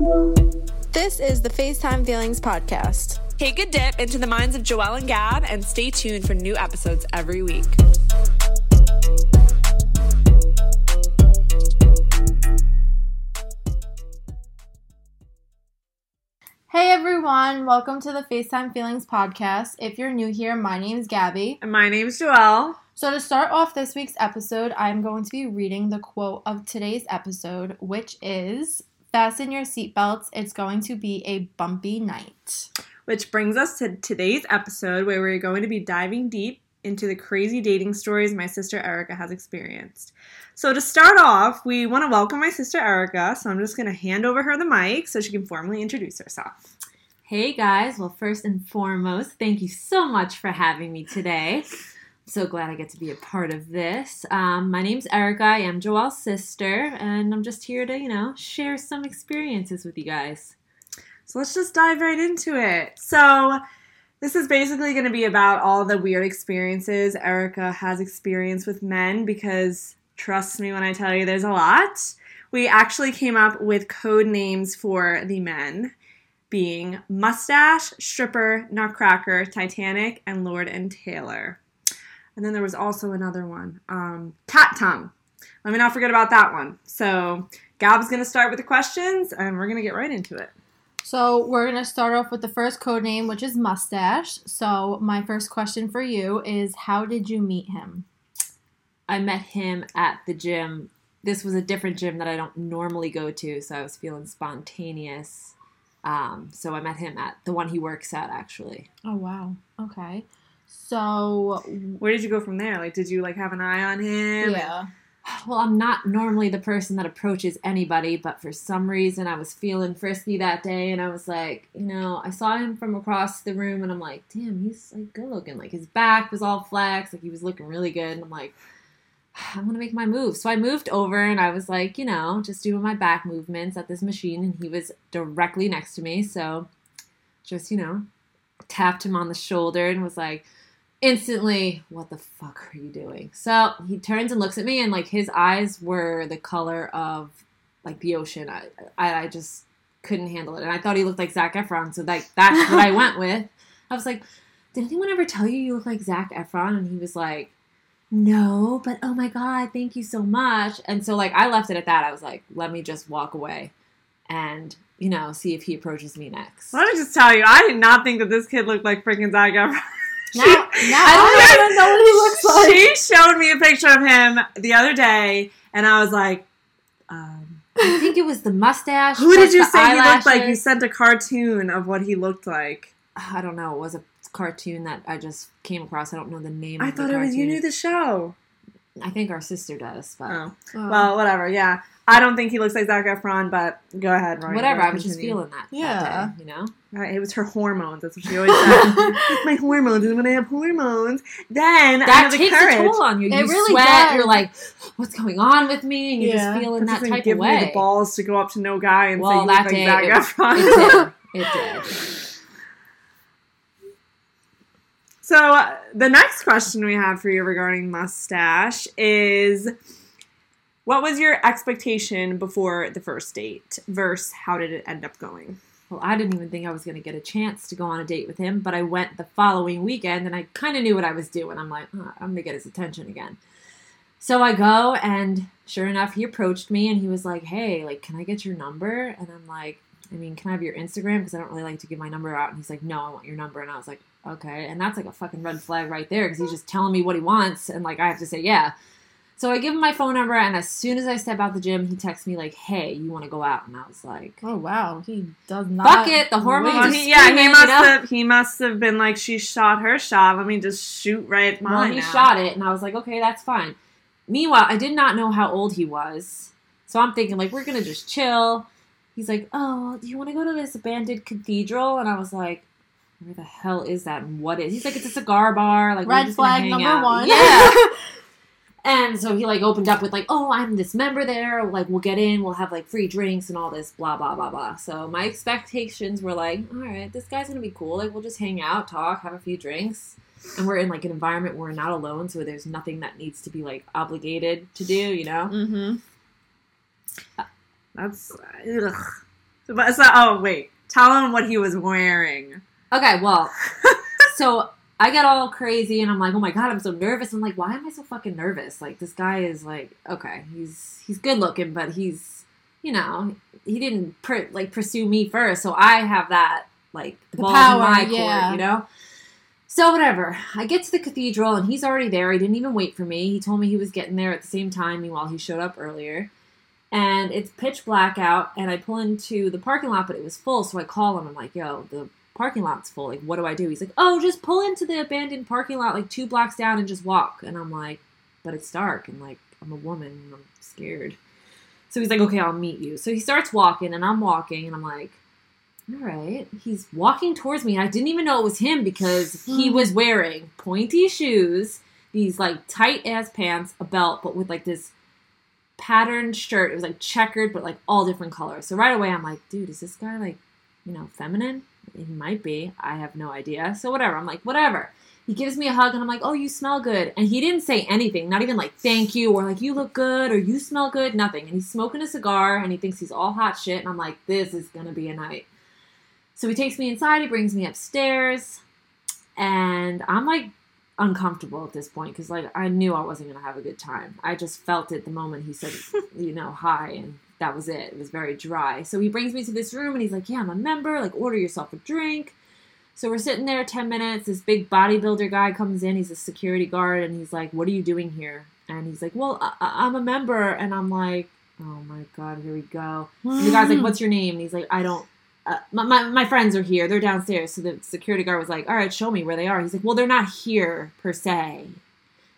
This is the FaceTime Feelings podcast. Take a dip into the minds of Joelle and Gab and stay tuned for new episodes every week. Hey everyone, welcome to the FaceTime Feelings podcast. If you're new here, my name is Gabby. And my name's Joelle. So, to start off this week's episode, I'm going to be reading the quote of today's episode, which is Fasten your seatbelts, it's going to be a bumpy night. Which brings us to today's episode where we're going to be diving deep into the crazy dating stories my sister Erica has experienced. So, to start off, we want to welcome my sister Erica. So, I'm just going to hand over her the mic so she can formally introduce herself. Hey guys, well, first and foremost, thank you so much for having me today. So glad I get to be a part of this. Um, my name's Erica. I am Joelle's sister, and I'm just here to, you know, share some experiences with you guys. So, let's just dive right into it. So, this is basically going to be about all the weird experiences Erica has experienced with men because trust me when I tell you there's a lot. We actually came up with code names for the men being Mustache, Stripper, Nutcracker, Titanic, and Lord and Taylor. And then there was also another one, um, Cat Tongue. Let me not forget about that one. So Gab's going to start with the questions and we're going to get right into it. So, we're going to start off with the first code name, which is Mustache. So, my first question for you is How did you meet him? I met him at the gym. This was a different gym that I don't normally go to, so I was feeling spontaneous. Um, so I met him at the one he works at, actually. Oh, wow. Okay. So, Where did you go from there? Like, did you like have an eye on him? yeah. Well, I'm not normally the person that approaches anybody, but for some reason I was feeling frisky that day, and I was like, you know, I saw him from across the room, and I'm like, damn, he's like good looking. Like his back was all flexed, like he was looking really good, and I'm like, I'm gonna make my move. So I moved over, and I was like, you know, just doing my back movements at this machine, and he was directly next to me, so just you know, tapped him on the shoulder and was like instantly, what the fuck are you doing? So he turns and looks at me, and like his eyes were the color of like the ocean. I, I, I just couldn't handle it, and I thought he looked like Zac Efron, so like that's what I went with. I was like, did anyone ever tell you you look like Zac Efron? And he was like, no, but oh my god, thank you so much. And so like I left it at that. I was like, let me just walk away, and you know, see if he approaches me next. Let me just tell you, I did not think that this kid looked like freaking Zac Efron. Now, now I don't even know what he looks like. She showed me a picture of him the other day, and I was like, um, I think it was the mustache. "Who did you say he looked like?" You sent a cartoon of what he looked like. I don't know. It was a cartoon that I just came across. I don't know the name. I of the thought it was you knew the show. I think our sister does, but Oh, Oh. well, whatever. Yeah, I don't think he looks like Zac Efron, but go ahead, Ryan. whatever. I was just feeling that. Yeah. that day, you know. Right, It was her hormones. That's what she always said. it's my hormones, and when I have hormones, then I That have the takes courage. a toll on you. It you really sweat. does. You're like, what's going on with me? And you're Yeah. just feeling That that type give of me the balls to go up to no guy and say well, you that look day like Zac it, Efron. it did. It did. So uh, the next question we have for you regarding mustache is what was your expectation before the first date versus how did it end up going? Well, I didn't even think I was going to get a chance to go on a date with him, but I went the following weekend and I kind of knew what I was doing. I'm like, "Huh, I'm going to get his attention again. So I go and sure enough, he approached me and he was like, "Hey, like can I get your number?" And I'm like, "I mean, can I have your Instagram because I don't really like to give my number out." And he's like, "No, I want your number." And I was like, "Okay." And that's like a fucking red flag right there because he's just telling me what he wants and like I have to say, "Yeah." So I give him my phone number and as soon as I step out the gym, he texts me like, "Hey, you want to go out?" And I was like, Oh, wow. He does not. Fuck it, the hormones are he, yeah, he must you have he must have been like she shot her shot. Let me just shoot right at Well, he now. shot it, and I was like, okay, that's fine. Meanwhile, I did not know how old he was, so I'm thinking like we're gonna just chill. He's like, oh, do you want to go to this abandoned cathedral? And I was like, where the hell is that? And what is? He's like, it's a cigar bar. Like we're Red flag number out." one. Yeah. And so he like opened up with like, oh, I'm this member there. Like we'll get in, we'll have like free drinks and all this, blah blah blah blah. So my expectations were like, all right, this guy's gonna be cool. Like we'll just hang out, talk, have a few drinks, and we're in like an environment where we're not alone, so there's nothing that needs to be like obligated to do, you know. Mm-hmm. That's ugh. But so, oh wait, tell him what he was wearing. Okay, well, so I get all crazy and I'm like, oh my god, I'm so nervous. I'm like, why am I so fucking nervous? Like this guy is like, okay, he's he's good looking, but he's, you know, he didn't pr- like pursue me first, so I have that like the, The power, in my yeah. court, you know. So whatever, I get to the cathedral and he's already there. He didn't even wait for me. He told me he was getting there at the same time. Meanwhile, he showed up earlier. And it's pitch black out, and I pull into the parking lot, but it was full. So I call him. I'm like, "Yo, the parking lot's full. Like, what do I do?" He's like, "Oh, just pull into the abandoned parking lot, like two blocks down, and just walk." And I'm like, "But it's dark, and like I'm a woman, and I'm scared." So he's like, "Okay, I'll meet you." So he starts walking, and I'm walking, and I'm like, "All right." He's walking towards me, and I didn't even know it was him because he Hmm. was wearing pointy shoes, these like tight ass pants, a belt, but with like this patterned shirt. It was like checkered, but like all different colors. So right away, I'm like, dude, is this guy like, you know, feminine? He might be. I have no idea. So whatever. I'm like, whatever. He gives me a hug and I'm like, oh, you smell good. And he didn't say anything, not even like thank you or like you look good or you smell good, nothing. And he's smoking a cigar and he thinks he's all hot shit. And I'm like, this is going to be a night. So he takes me inside, he brings me upstairs, and I'm like uncomfortable at this point because like I knew I wasn't gonna have a good time. I just felt it the moment he said, you know, hi, and that was it. It was very dry. So he brings me to this room and he's like, yeah, I'm a member. Like, order yourself a drink. So we're sitting there 10 minutes. This big bodybuilder guy comes in. He's a security guard and he's like, what are you doing here? And he's like, well, I- I'm a member. And I'm like, oh my God, here we go. And the guy's like, "What's your name?" And he's like, "I don't. Uh, my, my my friends are here. They're downstairs." So the security guard was like, "All right, show me where they are." He's like, "Well, they're not here per se.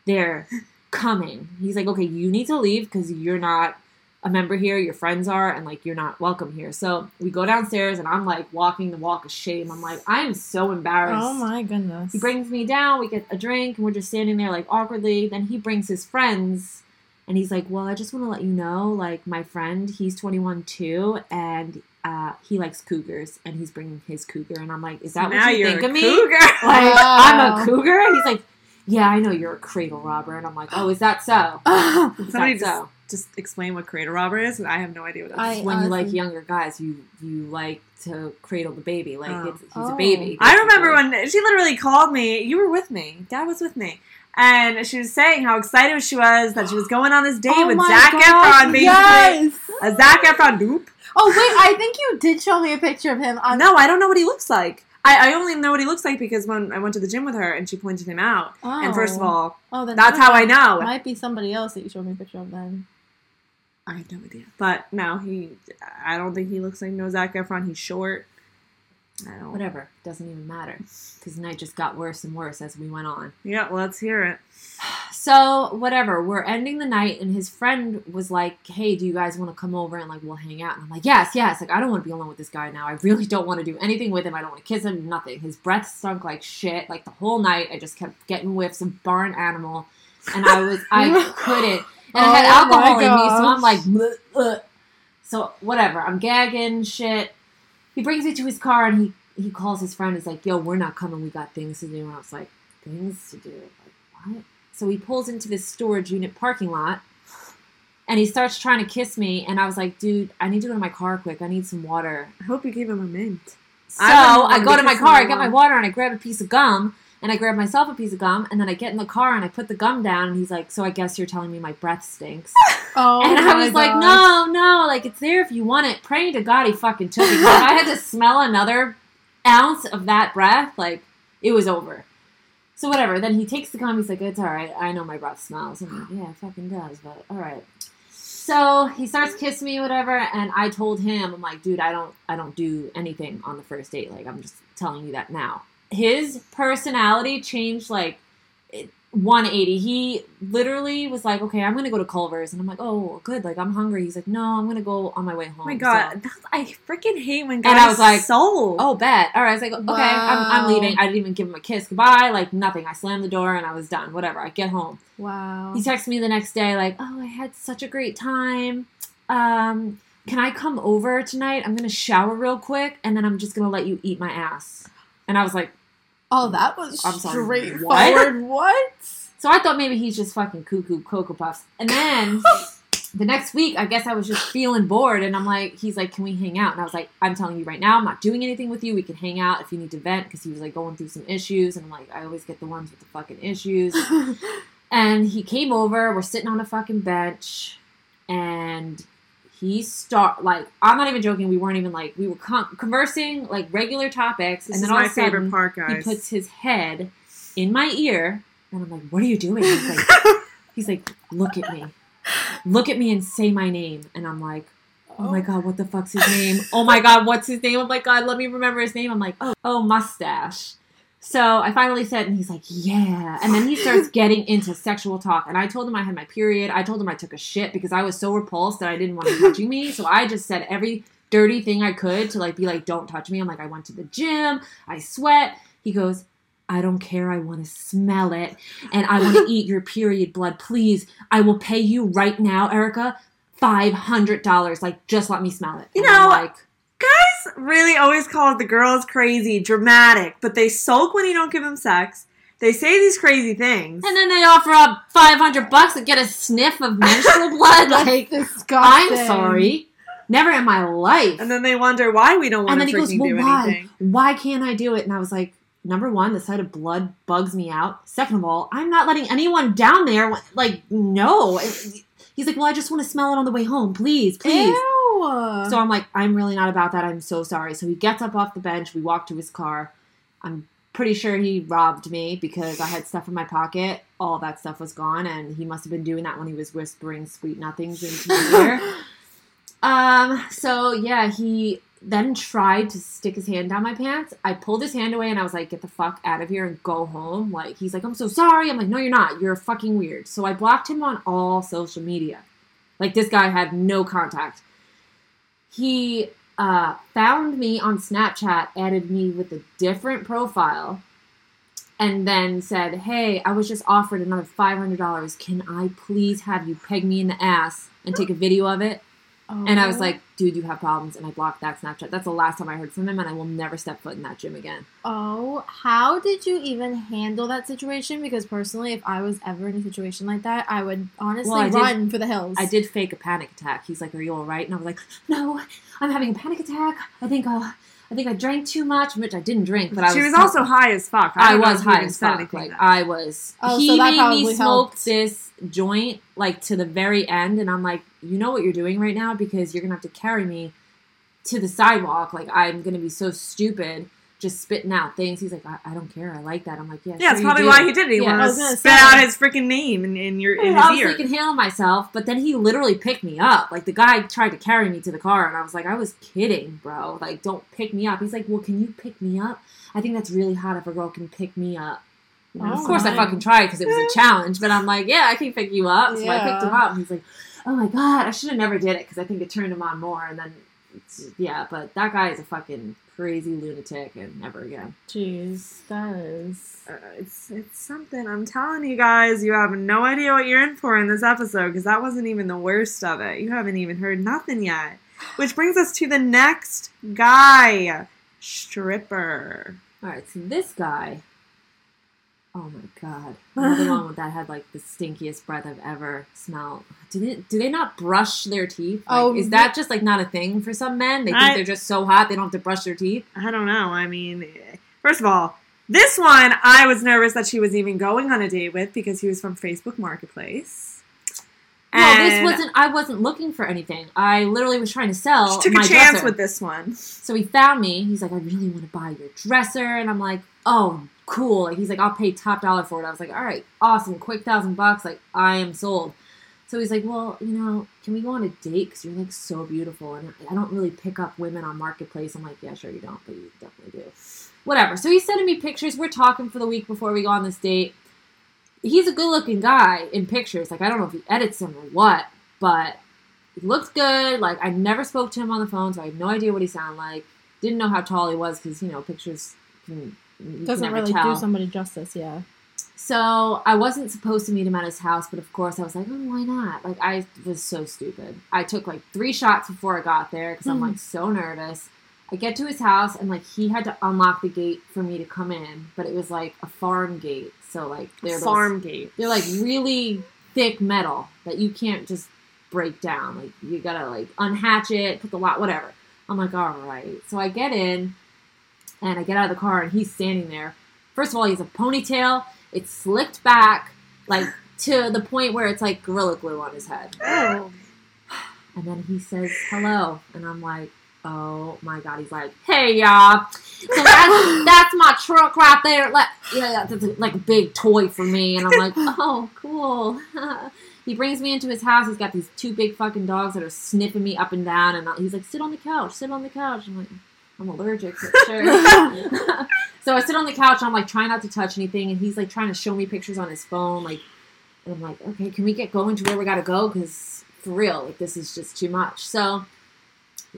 They're coming." He's like, "Okay, you need to leave because you're not a member here. Your friends are, and like you're not welcome here." So we go downstairs, and I'm like walking the walk of shame. I'm like, I'm so embarrassed. Oh my goodness. He brings me down. We get a drink, and we're just standing there like awkwardly. Then he brings his friends, and he's like, "Well, I just want to let you know, like my friend, he's 21 too, and uh, he likes cougars, and he's bringing his cougar." And I'm like, "Is that now what you you're think a of me? cougar. Like Wow. I'm a cougar?" He's like, "Yeah, I know you're a cradle robber." And I'm like, "Oh, is that so? Is Somebody that just, so?" Just explain what cradle robber is. and I have no idea what that is. When you like younger guys, you you like to cradle the baby, like Oh. it's, he's Oh. a baby. I remember when she literally called me. You were with me. Dad was with me. And she was saying how excited she was that she was going on this date Oh with Zac Efron, basically. Yes. A Zac Efron dupe. Oh wait, I think you did show me a picture of him on. No, I don't know what he looks like. I, I only know what he looks like because when I went to the gym with her and she pointed him out. And first of Oh. all, oh, that's how I know. It might be somebody else that you showed me a picture of then. I have no idea. But no, he. I don't think he looks like no Zac Efron. He's short. I don't. Whatever, doesn't even matter because night just got worse and worse as we went on. Yeah, let's hear it. So whatever, we're ending the night, and his friend was like, "Hey, do you guys want to come over and like we'll hang out?" And I'm like, "Yes, yes." Like I don't want to be alone with this guy now. I really don't want to do anything with him. I don't want to kiss him. Nothing. His breath stunk like shit. Like the whole night, I just kept getting whiffs of barn animal, and I was I couldn't. And I had Oh alcohol in me, so I'm like, "Bleh, ugh." so whatever. I'm gagging shit. He brings me to his car and he he calls his friend. He's like, "Yo, we're not coming. We got things to do." And I was like, "Things to do? Like what?" So he pulls into this storage unit parking lot, and he starts trying to kiss me. And I was like, "Dude, I need to go to my car quick. I need some water." I hope you gave him a mint. So I I, go to my car, I get my water, and I grab a piece of gum, and I grab myself a piece of gum, and then I get in the car and I put the gum down, and he's like, "So I guess you're telling me my breath stinks?" Oh, and I was like, "No, no, like it's there if you want it." Praying to God he fucking took it. I had to smell another ounce of that breath, like it was over. So whatever. Then he takes the gum. He's like, "It's all right. I know my breath smells." I'm like, "Yeah, it fucking does, but all right." So he starts kissing me, whatever, and I told him, I'm like, dude, I don't, I don't do anything on the first date. Like, I'm just telling you that now. His personality changed like 180. He literally was like, okay, I'm gonna go to Culver's, and I'm like, oh, good. Like, I'm hungry. He's like, no, I'm gonna go on my way home. Oh my So- god, that's, I freaking hate when guys And I was like, sold. Oh, bet. All right. I was like, okay, I'm, I'm leaving. I didn't even give him a kiss goodbye, like nothing. I slammed the door and I was done. Whatever. I get home. Wow. He texts me the next day, like, oh, I had such a great time. Um, can I come over tonight? I'm gonna shower real quick, and then I'm just gonna let you eat my ass. And I was like, oh, that was I'm sorry, straightforward. What? so I thought maybe he's just fucking cuckoo cocoa puffs. And then the next week, I guess I was just feeling bored, and I'm like, he's like, "Can we hang out?" And I was like, "I'm telling you right now, I'm not doing anything with you. We can hang out if you need to vent," because he was like going through some issues, and I'm like, I always get the ones with the fucking issues. and he came over. We're sitting on a fucking bench, and he start like I'm not even joking. We weren't even like we were con- conversing like regular topics, This and is then all my of a sudden part, he puts his head in my ear, and I'm like, "What are you doing?" He's like, he's like, "Look at me, look at me, and say my name." And I'm like, "Oh my oh. god, what the fuck's his name? Oh my god, what's his name? Oh my god, let me remember his name." I'm like, "Oh, oh, mustache." So I finally said, and he's like, "Yeah." And then he starts getting into sexual talk, and I told him I had my period. I told him I took a shit because I was so repulsed that I didn't want him touching me. So I just said every dirty thing I could to like be like, "Don't touch me." I'm like, I went to the gym. I sweat. He goes, I don't care. I want to smell it and I want to eat your period blood. Please, I will pay you right now, Erica, $500. Like, just let me smell it. You And I'm know, like, Guys really always call the girls crazy, dramatic, but they sulk when you don't give them sex. They say these crazy things. and then they offer up 500 bucks to get a sniff of menstrual blood. Like, disgusting. I'm sorry. Never in my life. And then they wonder why we don't want And to then he freaking goes, well, do why? anything. Why can't I do it? And I was like, number one, the sight of blood bugs me out. Second of all, I'm not letting anyone down there. Like, no. He's like, well, I just want to smell it on the way home. Please, please. Ew. So I'm like, I'm really not about that. I'm so sorry. So he gets up off the bench. We walk to his car. I'm pretty sure he robbed me because I had stuff in my pocket. All that stuff was gone, and he must have been doing that when he was whispering sweet nothings into my ear. Um. So yeah, he then tried to stick his hand down my pants. I pulled his hand away, and I was like, "Get the fuck out of here and go home." Like he's like, "I'm so sorry." I'm like, "No, you're not. You're fucking weird." So I blocked him on all social media. Like this guy had no contact he uh, found me on Snapchat, added me with a different profile, and then said, Hey, I was just offered another $500. Can I please have you peg me in the ass and take a video of it? And I was like, Dude, you have problems. And I blocked that Snapchat. That's the last time I heard from him, and I will never step foot in that gym again. Oh, how did you even handle that situation? Because personally, if I was ever in a situation like that, I would honestly Well, I did- run for the hills. I did fake a panic attack. He's like, "Are you all right?" And I was like, "No, I'm having a panic attack. I think uh, I think I drank too much, which I didn't drink, but I she was was also high as fuck. I don't was high as fuck. anything Like then. I was. Oh, he so that made probably me smoke this joint like to the very end, and I'm like, you know what you're doing right now because you're gonna have to carry me to the sidewalk. Like I'm gonna be so stupid. Just spitting out things. He's like, I, I don't care. I like that. I'm like, yeah, yeah, sure it's you probably do." why he did it. He Yeah. Wanted to spit out his freaking name in, in your in I his obviously ear. can handle myself, but then he literally picked me up. Like the guy tried to carry me to the car, and I was like, I was kidding, bro. Like, don't pick me up. He's like, Well, can you pick me up? I think that's really hot if a girl can pick me up. Know, of Oh, course, I fucking tried because it was a challenge, but I'm like, Yeah, I can pick you up. So I picked him up, and he's like, Oh my god, I should have never did it because I think it turned him on more. And then, it's, yeah, but that guy is a fucking crazy lunatic, and never again. Jeez, that is. Uh, it's it's something. I'm telling you guys, you have no idea what you're in for in this episode because that wasn't even the worst of it. You haven't even heard nothing yet. Which brings us to the next guy, stripper. All right, so this guy. Oh my god! Another one with that had like the stinkiest breath I've ever smelled. Do they do they not brush their teeth? Like, Oh, is that just like not a thing for some men? They think I- they're just so hot they don't have to brush their teeth. I don't know. I mean, first of all, this one I was nervous that she was even going on a date with because he was from Facebook Marketplace. No, this wasn't. I wasn't looking for anything. I literally was trying to sell. She took my a chance dresser. with this one. So he found me. He's like, I really want to buy your dresser, and I'm like, oh, cool. Like he's like, I'll pay top dollar for it. I was like, all right, awesome, quick thousand bucks. Like I am sold. So he's like, well, you know, can we go on a date? Because you're like so beautiful, and I don't really pick up women on marketplace. I'm like, yeah, sure you don't, but you definitely do. Whatever. So he's sending me pictures. We're talking for the week before we go on this date. He's a good-looking guy in pictures. Like I don't know if he edits them or what, but he looked good. Like I never spoke to him on the phone, so I have no idea what he sounded like. Didn't know how tall he was because you know pictures can, you Doesn't really tell. do somebody justice, yeah. So I wasn't supposed to meet him at his house, but of course I was like, oh, why not? Like I was so stupid. I took like three shots before I got there because I'm Mhm. like so nervous. I get to his house and like he had to unlock the gate for me to come in, but it was like a farm gate, so like they're those- Farm gate. they're like really thick metal that you can't just break down. Like you gotta like unhatch it, put the lock, whatever. I'm like, all right. So I get in, and I get out of the car, and he's standing there. First of all, he's a ponytail. It's slicked back, like to the point where it's like gorilla glue on his head. Oh. And then he says hello, and I'm like, oh my god. He's like, hey y'all. So that's that's my truck right there. Like, yeah, that's like a big toy for me. And I'm like, oh, cool. he brings me into his house. He's got these two big fucking dogs that are sniffing me up and down. And he's like, sit on the couch, sit on the couch. I'm like, I'm allergic, sure. so I sit on the couch. I'm like, trying not to touch anything. And he's like trying to show me pictures on his phone. Like, and I'm like, okay, can we get going to where we gotta go? Because for real, like, this is just too much. So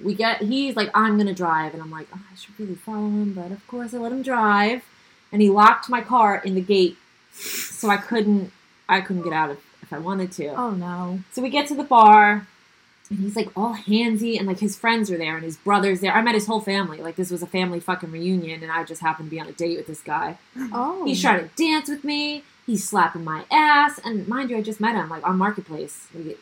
we get he's like i'm gonna drive and i'm like oh, i should really follow him but of course i let him drive and he locked my car in the gate so i couldn't i couldn't get out if, if i wanted to Oh no. so we get to the bar and he's like all handsy and like his friends are there and his brother's there i met his whole family like this was a family fucking reunion and i just happened to be on a date with this guy Oh. He's trying to dance with me. He's slapping my ass. And mind you, I just met him like on Marketplace. Like,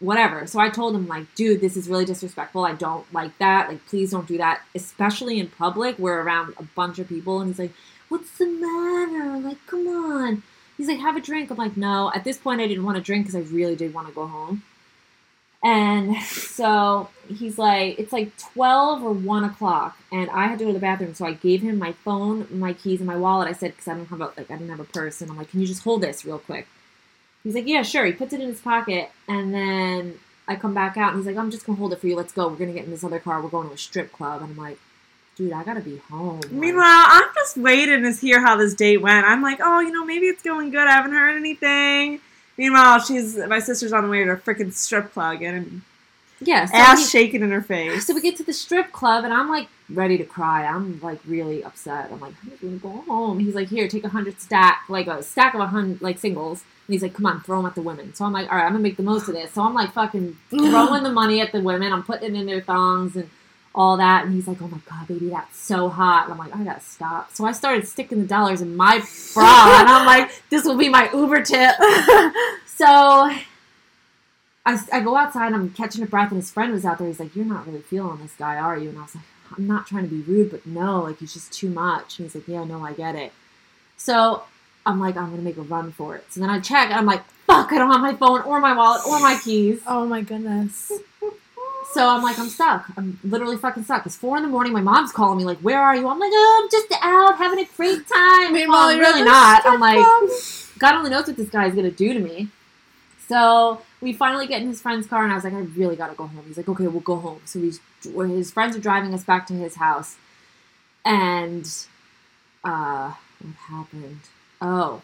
Whatever. So I told him, like, dude, this is really disrespectful. I don't like that. Like, please don't do that. Especially in public. We're around a bunch of people. And he's like, what's the matter? Like, come on. He's like, have a drink. I'm like, no. At this point, I didn't want to drink because I really did want to go home. And so he's like, it's like 12 or 1 o'clock, and I had to go to the bathroom. So I gave him my phone, my keys, and my wallet. I said, because I don't have a, like, I didn't have a purse. And I'm like, can you just hold this real quick? He's like, yeah, sure. He puts it in his pocket, and then I come back out, and he's like, I'm just going to hold it for you. Let's go. We're going to get in this other car. We're going to a strip club. And I'm like, dude, I got to be home. Like, Meanwhile, I'm just waiting to hear how this date went. I'm like, oh, you know, maybe it's going good. I haven't heard anything. Meanwhile, she's my sister's on the way to a freaking strip club and yeah, so ass he- shaking in her face. So we get to the strip club, and I'm like ready to cry. I'm like really upset. I'm like, I'm gonna go home. He's like, here, take a hundred stack, like a stack of a hundred like singles. And he's like, come on, throw them at the women. So I'm like, all right, I'm gonna make the most of this. So I'm like, fucking throwing the money at the women. I'm putting it in their thongs and all that. And he's like, oh my god, baby, that's so hot. And I'm like, I gotta stop. So I started sticking the dollars in my bra, and I'm like, this will be my Uber tip. So I, I go outside, I'm catching a breath, and his friend was out there. He's like, You're not really feeling this guy, are you? And I was like, I'm not trying to be rude, but no, like, he's just too much. And he's like, Yeah, no, I get it. So I'm like, I'm to make a run for it. So then I check, and I'm like, Fuck, I don't have my phone, or my wallet, or my keys. Oh my goodness. So I'm like, I'm stuck. I'm literally fucking stuck. It's four in the morning. My mom's calling me, like, Where are you? I'm like, Oh, I'm just out having a great time. Meanwhile, well, I'm really not. I'm like. God only knows what this guy's gonna do to me. So we finally get in his friend's car, and I was like, I really gotta go home. He's like, Okay, we'll go home. So we, his friends are driving us back to his house, and uh, what happened? Oh,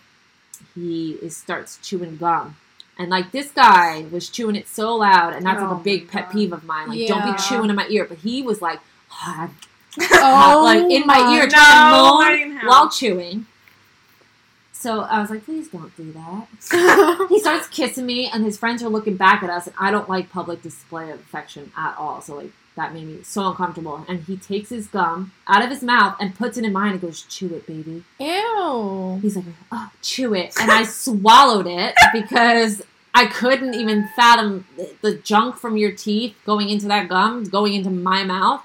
he is, starts chewing gum. And like this guy was chewing it so loud, and that's like Oh a big pet peeve of mine. Like, don't be chewing in my ear. But he was like, Oh, like in my ear, no, trying to moan I didn't have- while chewing. So I was like, please don't do that. He starts kissing me, and his friends are looking back at us, and I don't like public display of affection at all. So like that made me so uncomfortable. And he takes his gum out of his mouth and puts it in mine and goes, "Chew it, baby." Ew. He's like, "Oh, chew it," and I swallowed it because I couldn't even fathom the- the junk from your teeth going into that gum, going into my mouth.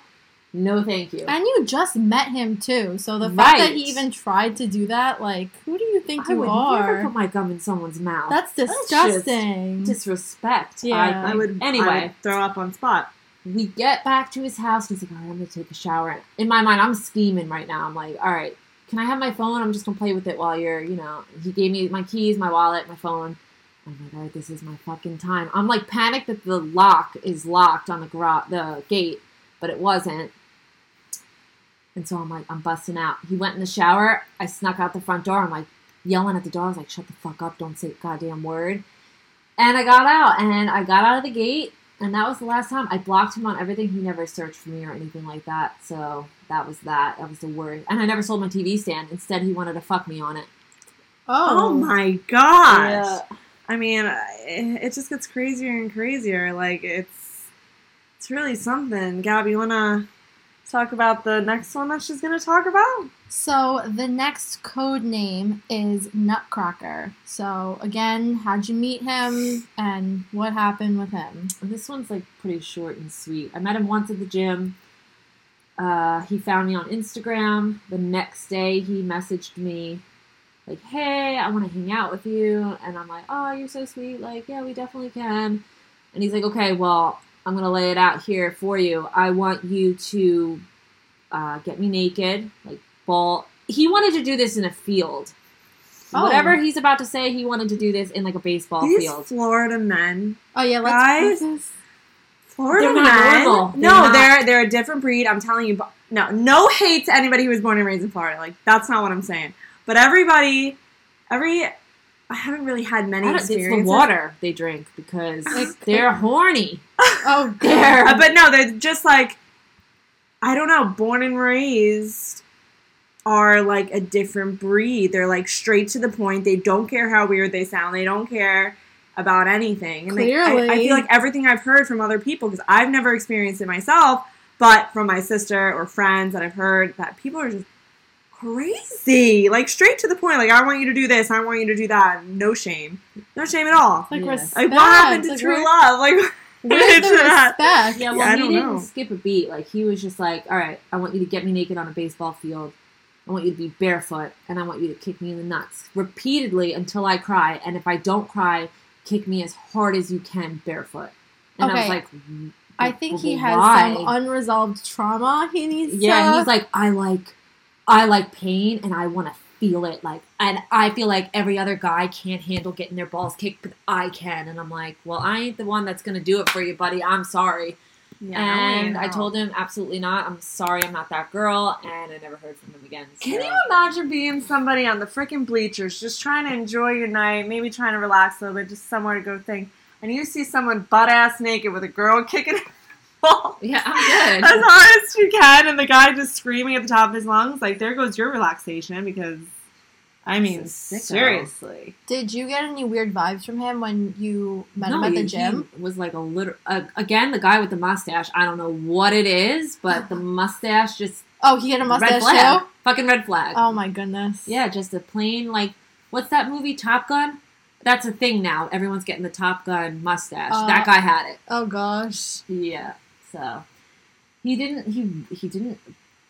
No, thank you. And you just met him too, so the fact that he even tried to do that, like, who do you think I you would never put my gum in someone's mouth. That's just disgusting. disrespect. Yeah. I, I would Anyway. I would throw up on spot. we get back to his house. He's like, all right, I'm gonna take a shower. In my mind, I'm scheming right now. I'm like, all right, can I have my phone? I'm just gonna play with it while you're, you know. He gave me my keys, my wallet, my phone. I'm like, all right, this is my fucking time. I'm like panicked that the lock is locked on the garage, the gate, but it wasn't. And so I'm like, I'm busting out. He went in the shower. I snuck out the front door. I'm like yelling at the door. I was like, shut the fuck up. Don't say a goddamn word. And I got out and I got out of the gate. And that was the last time. I blocked him on everything. He never searched for me or anything like that. So that was that. That was the worst. And I never sold my TV stand. Instead, he wanted to fuck me on it. Oh, oh, my gosh. Yeah. I mean, it it just gets crazier and crazier. Like it's it's really something. Gab, you wanna talk about the next one that she's going to talk about. So the next code name is Nutcracker. So again, how'd you meet him and what happened with him? This one's like pretty short and sweet. I met him once at the gym. Uh, he found me on Instagram. The next day, he messaged me like, "Hey, I want to hang out with you," and I'm like, "Oh, you're so sweet. Like, yeah, we definitely can." And he's like, "Okay, well, I'm gonna lay it out here for you. I want you to uh, get me naked, like ball." He wanted to do this in a field. Oh. Whatever he's about to say, he wanted to do this in like a baseball These field. Florida men. Oh yeah, let's Guys? this. Florida They're men. normal. They're no, not. they're they're a different breed. I'm telling you. but- No, no hate to anybody who was born and raised in Florida. Like that's not what I'm saying. But everybody, every, I haven't really had many I don't- it's the water they drink because Like- they're horny. Oh They're Uh, but no, they're just like, I don't know, born and raised are like a different breed. They're like straight to the point. They don't care how weird they sound. They don't care about anything. And like, I, I feel like everything I've heard from other people, because I've never experienced it myself, but from my sister or friends that I've heard that people are just crazy. Like straight to the point. Like, I want you to do this. I want you to do that. No shame. No shame at all. like Yeah. respect. Like, what happened to Like, true where- love? Like, Where's the to that? respect? Yeah, well, Yeah, I he don't didn't know. skip a beat. Like he was just like, "All right, I want you to get me naked on a baseball field. I want you to be barefoot, and I want you to kick me in the nuts repeatedly until I cry. And if I don't cry, kick me as hard as you can barefoot." And I was like, I think he has Why? some unresolved trauma. He needs "Yeah." to. And he's like, "I like, I like pain, and I want to feel it. Like, and I feel like every other guy can't handle getting their balls kicked, but I can." And I'm like, "Well, I ain't the one that's gonna do it for you, buddy. I'm sorry." Yeah, and I no. told him absolutely not. I'm sorry, I'm not that girl, and I never heard from him again. Can you imagine being somebody on the freaking bleachers, just trying to enjoy your night, maybe trying to relax a little bit, just somewhere to go think, and you see someone butt ass naked with a girl kicking the ball Yeah, I'm as hard as you can, and the guy just screaming at the top of his lungs? Like, there goes your relaxation because, I mean, This is sicko. seriously. Did you get any weird vibes from him when you met No, him at the he- gym? he was like a little. Uh, again, the guy with the mustache. I don't know what it is, but the mustache just Oh, he had a red mustache flag. too. Fucking red flag. Oh my goodness. Yeah, just a plain like. What's that movie? Top Gun. That's a thing now. Everyone's getting the Top Gun mustache. Uh, that guy had it. Oh gosh. Yeah. So he didn't he he didn't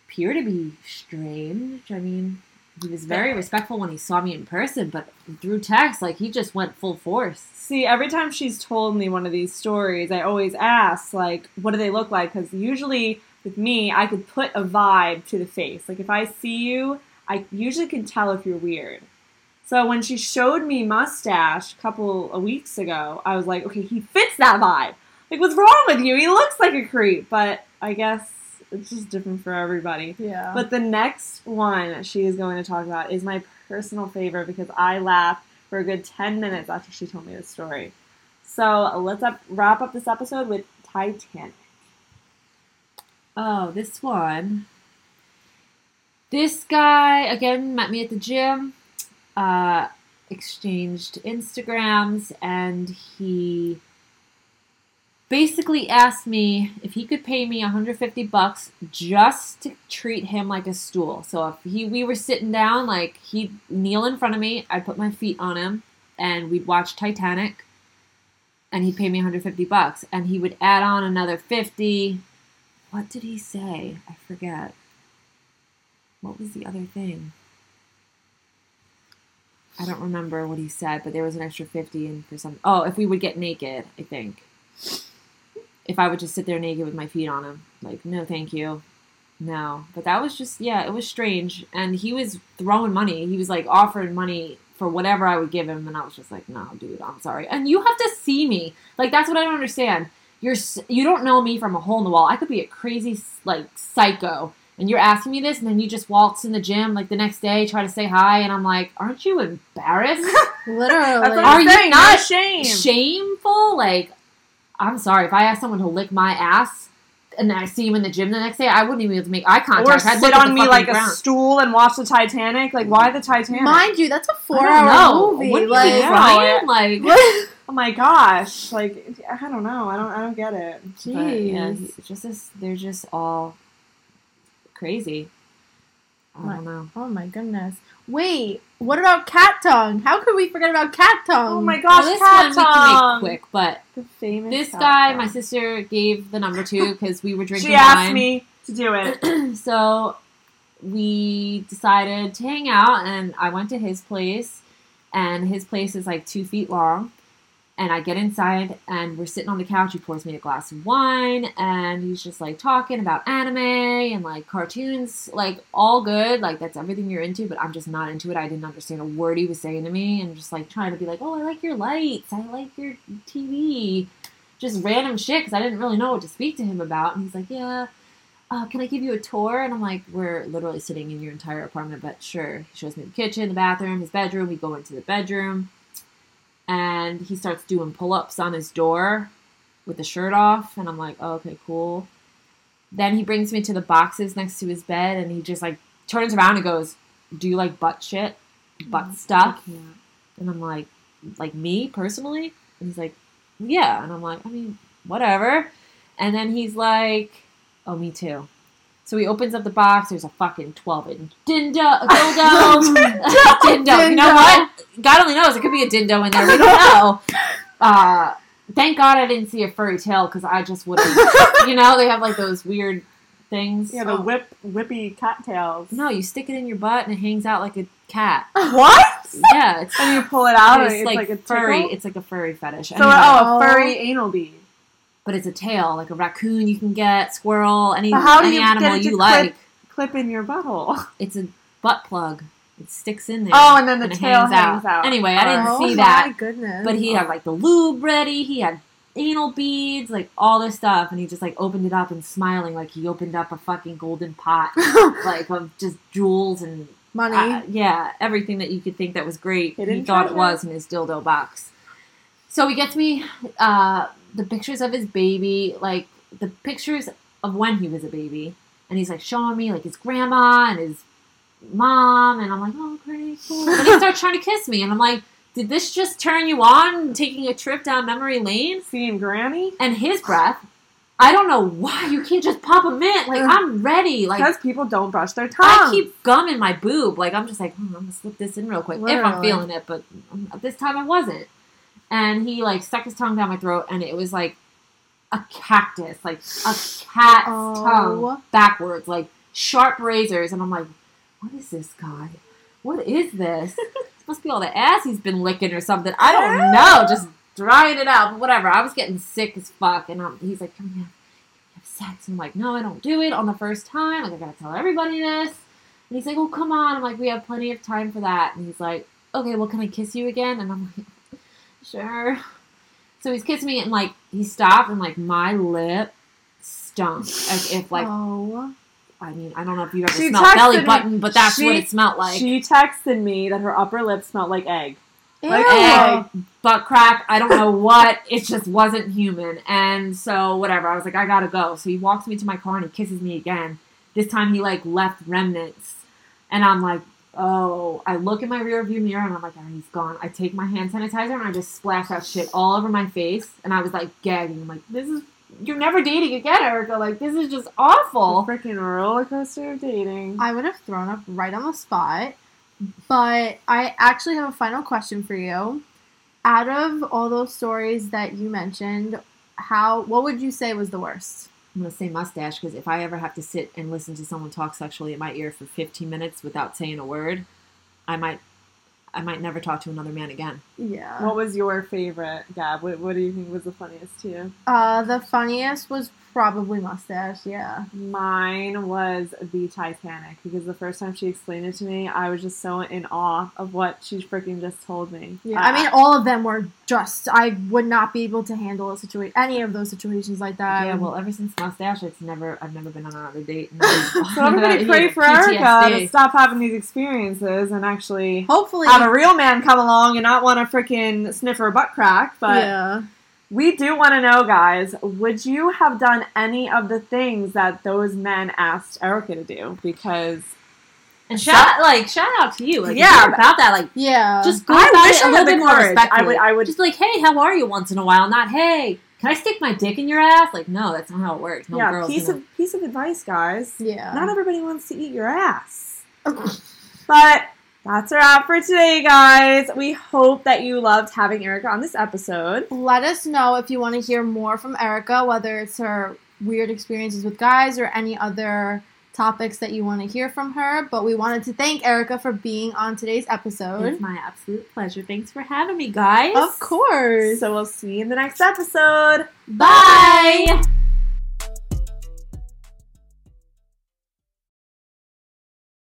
appear to be strange. I mean, he was very respectful when he saw me in person, but through text, like he just went full force. See, every time she's told me one of these stories, I always ask, like, what do they look like? Because usually with me, I could put a vibe to the face. Like, if I see you, I usually can tell if you're weird. So when she showed me mustache a couple of weeks ago, I was like, okay, he fits that vibe. Like, what's wrong with you? He looks like a creep. But I guess it's just different for everybody. Yeah. But the next one she is going to talk about is my personal favorite because I laughed for a good 10 minutes after she told me the story. So let's up, wrap up this episode with Titanic. Oh, this one. This guy again met me at the gym. Uh, exchanged Instagrams, and he basically asked me if he could pay me 150 bucks just to treat him like a stool. So if he we were sitting down, like he'd kneel in front of me, I'd put my feet on him, and we'd watch Titanic. And he'd pay me 150 bucks, and he would add on another 50. What did he say? I forget. What was the other thing? I don't remember what he said, but there was an extra 50 in for some. Oh, if we would get naked, I think. If I would just sit there naked with my feet on him. Like, no, thank you. No. But that was just, yeah, it was strange. And he was throwing money. He was like offering money for whatever I would give him. And I was just like, no, dude, I'm sorry. And you have to see me. Like, that's what I don't understand. You're, you don't know me from a hole in the wall. I could be a crazy, like, psycho. And you're asking me this, and then you just waltz in the gym like the next day, try to say hi, and I'm like, aren't you embarrassed? Literally. Are you saying, no not shame? Shameful? Like, I'm sorry. If I ask someone to lick my ass and I see him in the gym the next day, I wouldn't even be able to make eye contact. Or I'd sit on me fucking like a stool and watch the Titanic. Like, why the Titanic? Mind you, that's a four-hour movie. Wouldn't you like, be crying? Like, Oh my gosh! Like, I don't know. I don't. I don't get it. But, yeah, Jeez. he- just this, they're just all crazy. I don't know. Oh my goodness. Wait, what about cat tongue? How could we forget about cat tongue? Oh my gosh, Well, gosh, this cat one we can make quick, but The famous this cat guy, tongue. my sister gave the number to because we were drinking She asked wine. me to do it. so we decided to hang out, and I went to his place, and his place is like two feet long. And I get inside, and we're sitting on the couch. He pours me a glass of wine, and he's just like talking about anime and like cartoons, like all good. Like that's everything you're into, but I'm just not into it. I didn't understand a word he was saying to me, and just like trying to be like, oh, I like your lights, I like your TV, just random shit because I didn't really know what to speak to him about. And he's like, yeah, uh, can I give you a tour? And I'm like, we're literally sitting in your entire apartment, but sure. He shows me the kitchen, the bathroom, his bedroom. We go into the bedroom, and he starts doing pull ups on his door with the shirt off. And I'm like, oh, okay, cool. Then he brings me to the boxes next to his bed, and he just like turns around and goes, Do you like butt shit? Mm-hmm. Butt stuff? And I'm like, like me personally? And he's like, yeah. And I'm like, I mean, whatever. And then he's like, oh, me too. So he opens up the box. There's a fucking 12 inch dindo, a dildo. dindo. You know what? God only knows. It could be a dindo in there. We don't know. Uh, thank God I didn't see a furry tail because I just would have. you know, they have like those weird things. Yeah, the whip whippy cattails. No, you stick it in your butt and it hangs out like a cat. What? Yeah, it's And you pull it out, and it's, it's like, like, a furry. tickle? It's like a furry fetish. So, Anyway, oh, Oh. a furry anal bead. But it's a tail, like a raccoon. You can get squirrel, any But how do any you animal you clip- like. Clip in your butthole. It's a butt plug. It sticks in there. Oh, and then the it tail hangs out. Anyway, I didn't oh see that. my goodness. but he had like the lube ready. He had anal beads, like all this stuff, and he just like opened it up and smiling like he opened up a fucking golden pot, like of just jewels and money. uh, yeah, everything that you could think that was great. Hidden he thought it was in his dildo box. So he gets me uh, the pictures of his baby, like the pictures of when he was a baby, and he's like showing me like his grandma and his mom, and I'm like, oh great, cool. Then he starts trying to kiss me, and I'm like, did this just turn you on, taking a trip down memory lane? Seeing Granny? And his breath. I don't know why you can't just pop a mint. Like I'm ready. Like Because people don't brush their tongue. I keep gum in my boob. Like I'm just like, hmm, I'm gonna slip this in real quick if I'm feeling it. But um, this time I wasn't. And he like stuck his tongue down my throat, and it was like a cactus, like a cat's Oh. tongue backwards, like sharp razors. And I'm like, what is this guy? What is this? Must be all the ass he's been licking or something. I don't know. Just drying it out, but whatever. I was getting sick as fuck, and um, he's like, "Come here, have sex." I'm like, "No, I don't do it on the first time. Like, I gotta tell everybody this." And he's like, "Oh, come on." I'm like, "We have plenty of time for that." And he's like, "Okay, well, can I kiss you again?" And I'm like, "Sure." So he's kissing me, and like he stopped, and like my lip stunk as if like oh. I mean I don't know if you've ever She smelled belly me- button, but that's what it smelled like. she texted me that her upper lip smelled like egg. Like Ew. egg. butt crack. I don't know what. It just wasn't human. And so whatever. I was like, I gotta go. So he walks me to my car and he kisses me again. This time he like left remnants, and I'm like, oh. I look in my rear view mirror and I'm like, oh, he's gone. I take my hand sanitizer and I just splash that shit all over my face, and I was like gagging. I'm like, this is. You're never dating again, Erica. Like this is just The awful. freaking roller coaster of dating. I would have thrown up right on the spot. But I actually have a final question for you. Out of all those stories that you mentioned, how what would you say was the worst? I'm gonna say mustache because if I ever have to sit and listen to someone talk sexually in my ear for 15 minutes without saying a word, I might, I might never talk to another man again. Yeah. what was your favorite, Gab? What, what do you think was the funniest to you? Uh, the funniest was probably mustache. Yeah. Mine was the Titanic because the first time she explained it to me, I was just so in awe of what she freaking just told me. Yeah. I mean, uh, all of them were just. I would not be able to handle a situation, any of those situations like that. yeah, well, ever since mustache, it's never, I've never been on another date. so everybody pray for Erica to stop having these experiences and actually hopefully. have a real man come along and not want to freaking sniff her butt crack. But yeah. We do want to know, guys, would you have done any of the things that those men asked Erica to do? Because And shout, like, shout out to you. Like, Yeah. yeah, about that. Like, Yeah. just go I about wish it a I little bit more courage. respectfully. I would- I would- just like, hey, how are you? Once in a while, not hey, can I stick my dick in your ass? Like, no, that's not how it works. No yeah, girls piece gonna- of piece of advice, guys. Yeah. Not everybody wants to eat your ass. But that's a wrap for today, guys. We hope that you loved having Erica on this episode. Let us know if you want to hear more from Erica, whether it's her weird experiences with guys or any other topics that you want to hear from her. But we wanted to thank Erica for being on today's episode. It's my absolute pleasure. Thanks for having me, guys. Of course. So we'll see you in the next episode. Bye.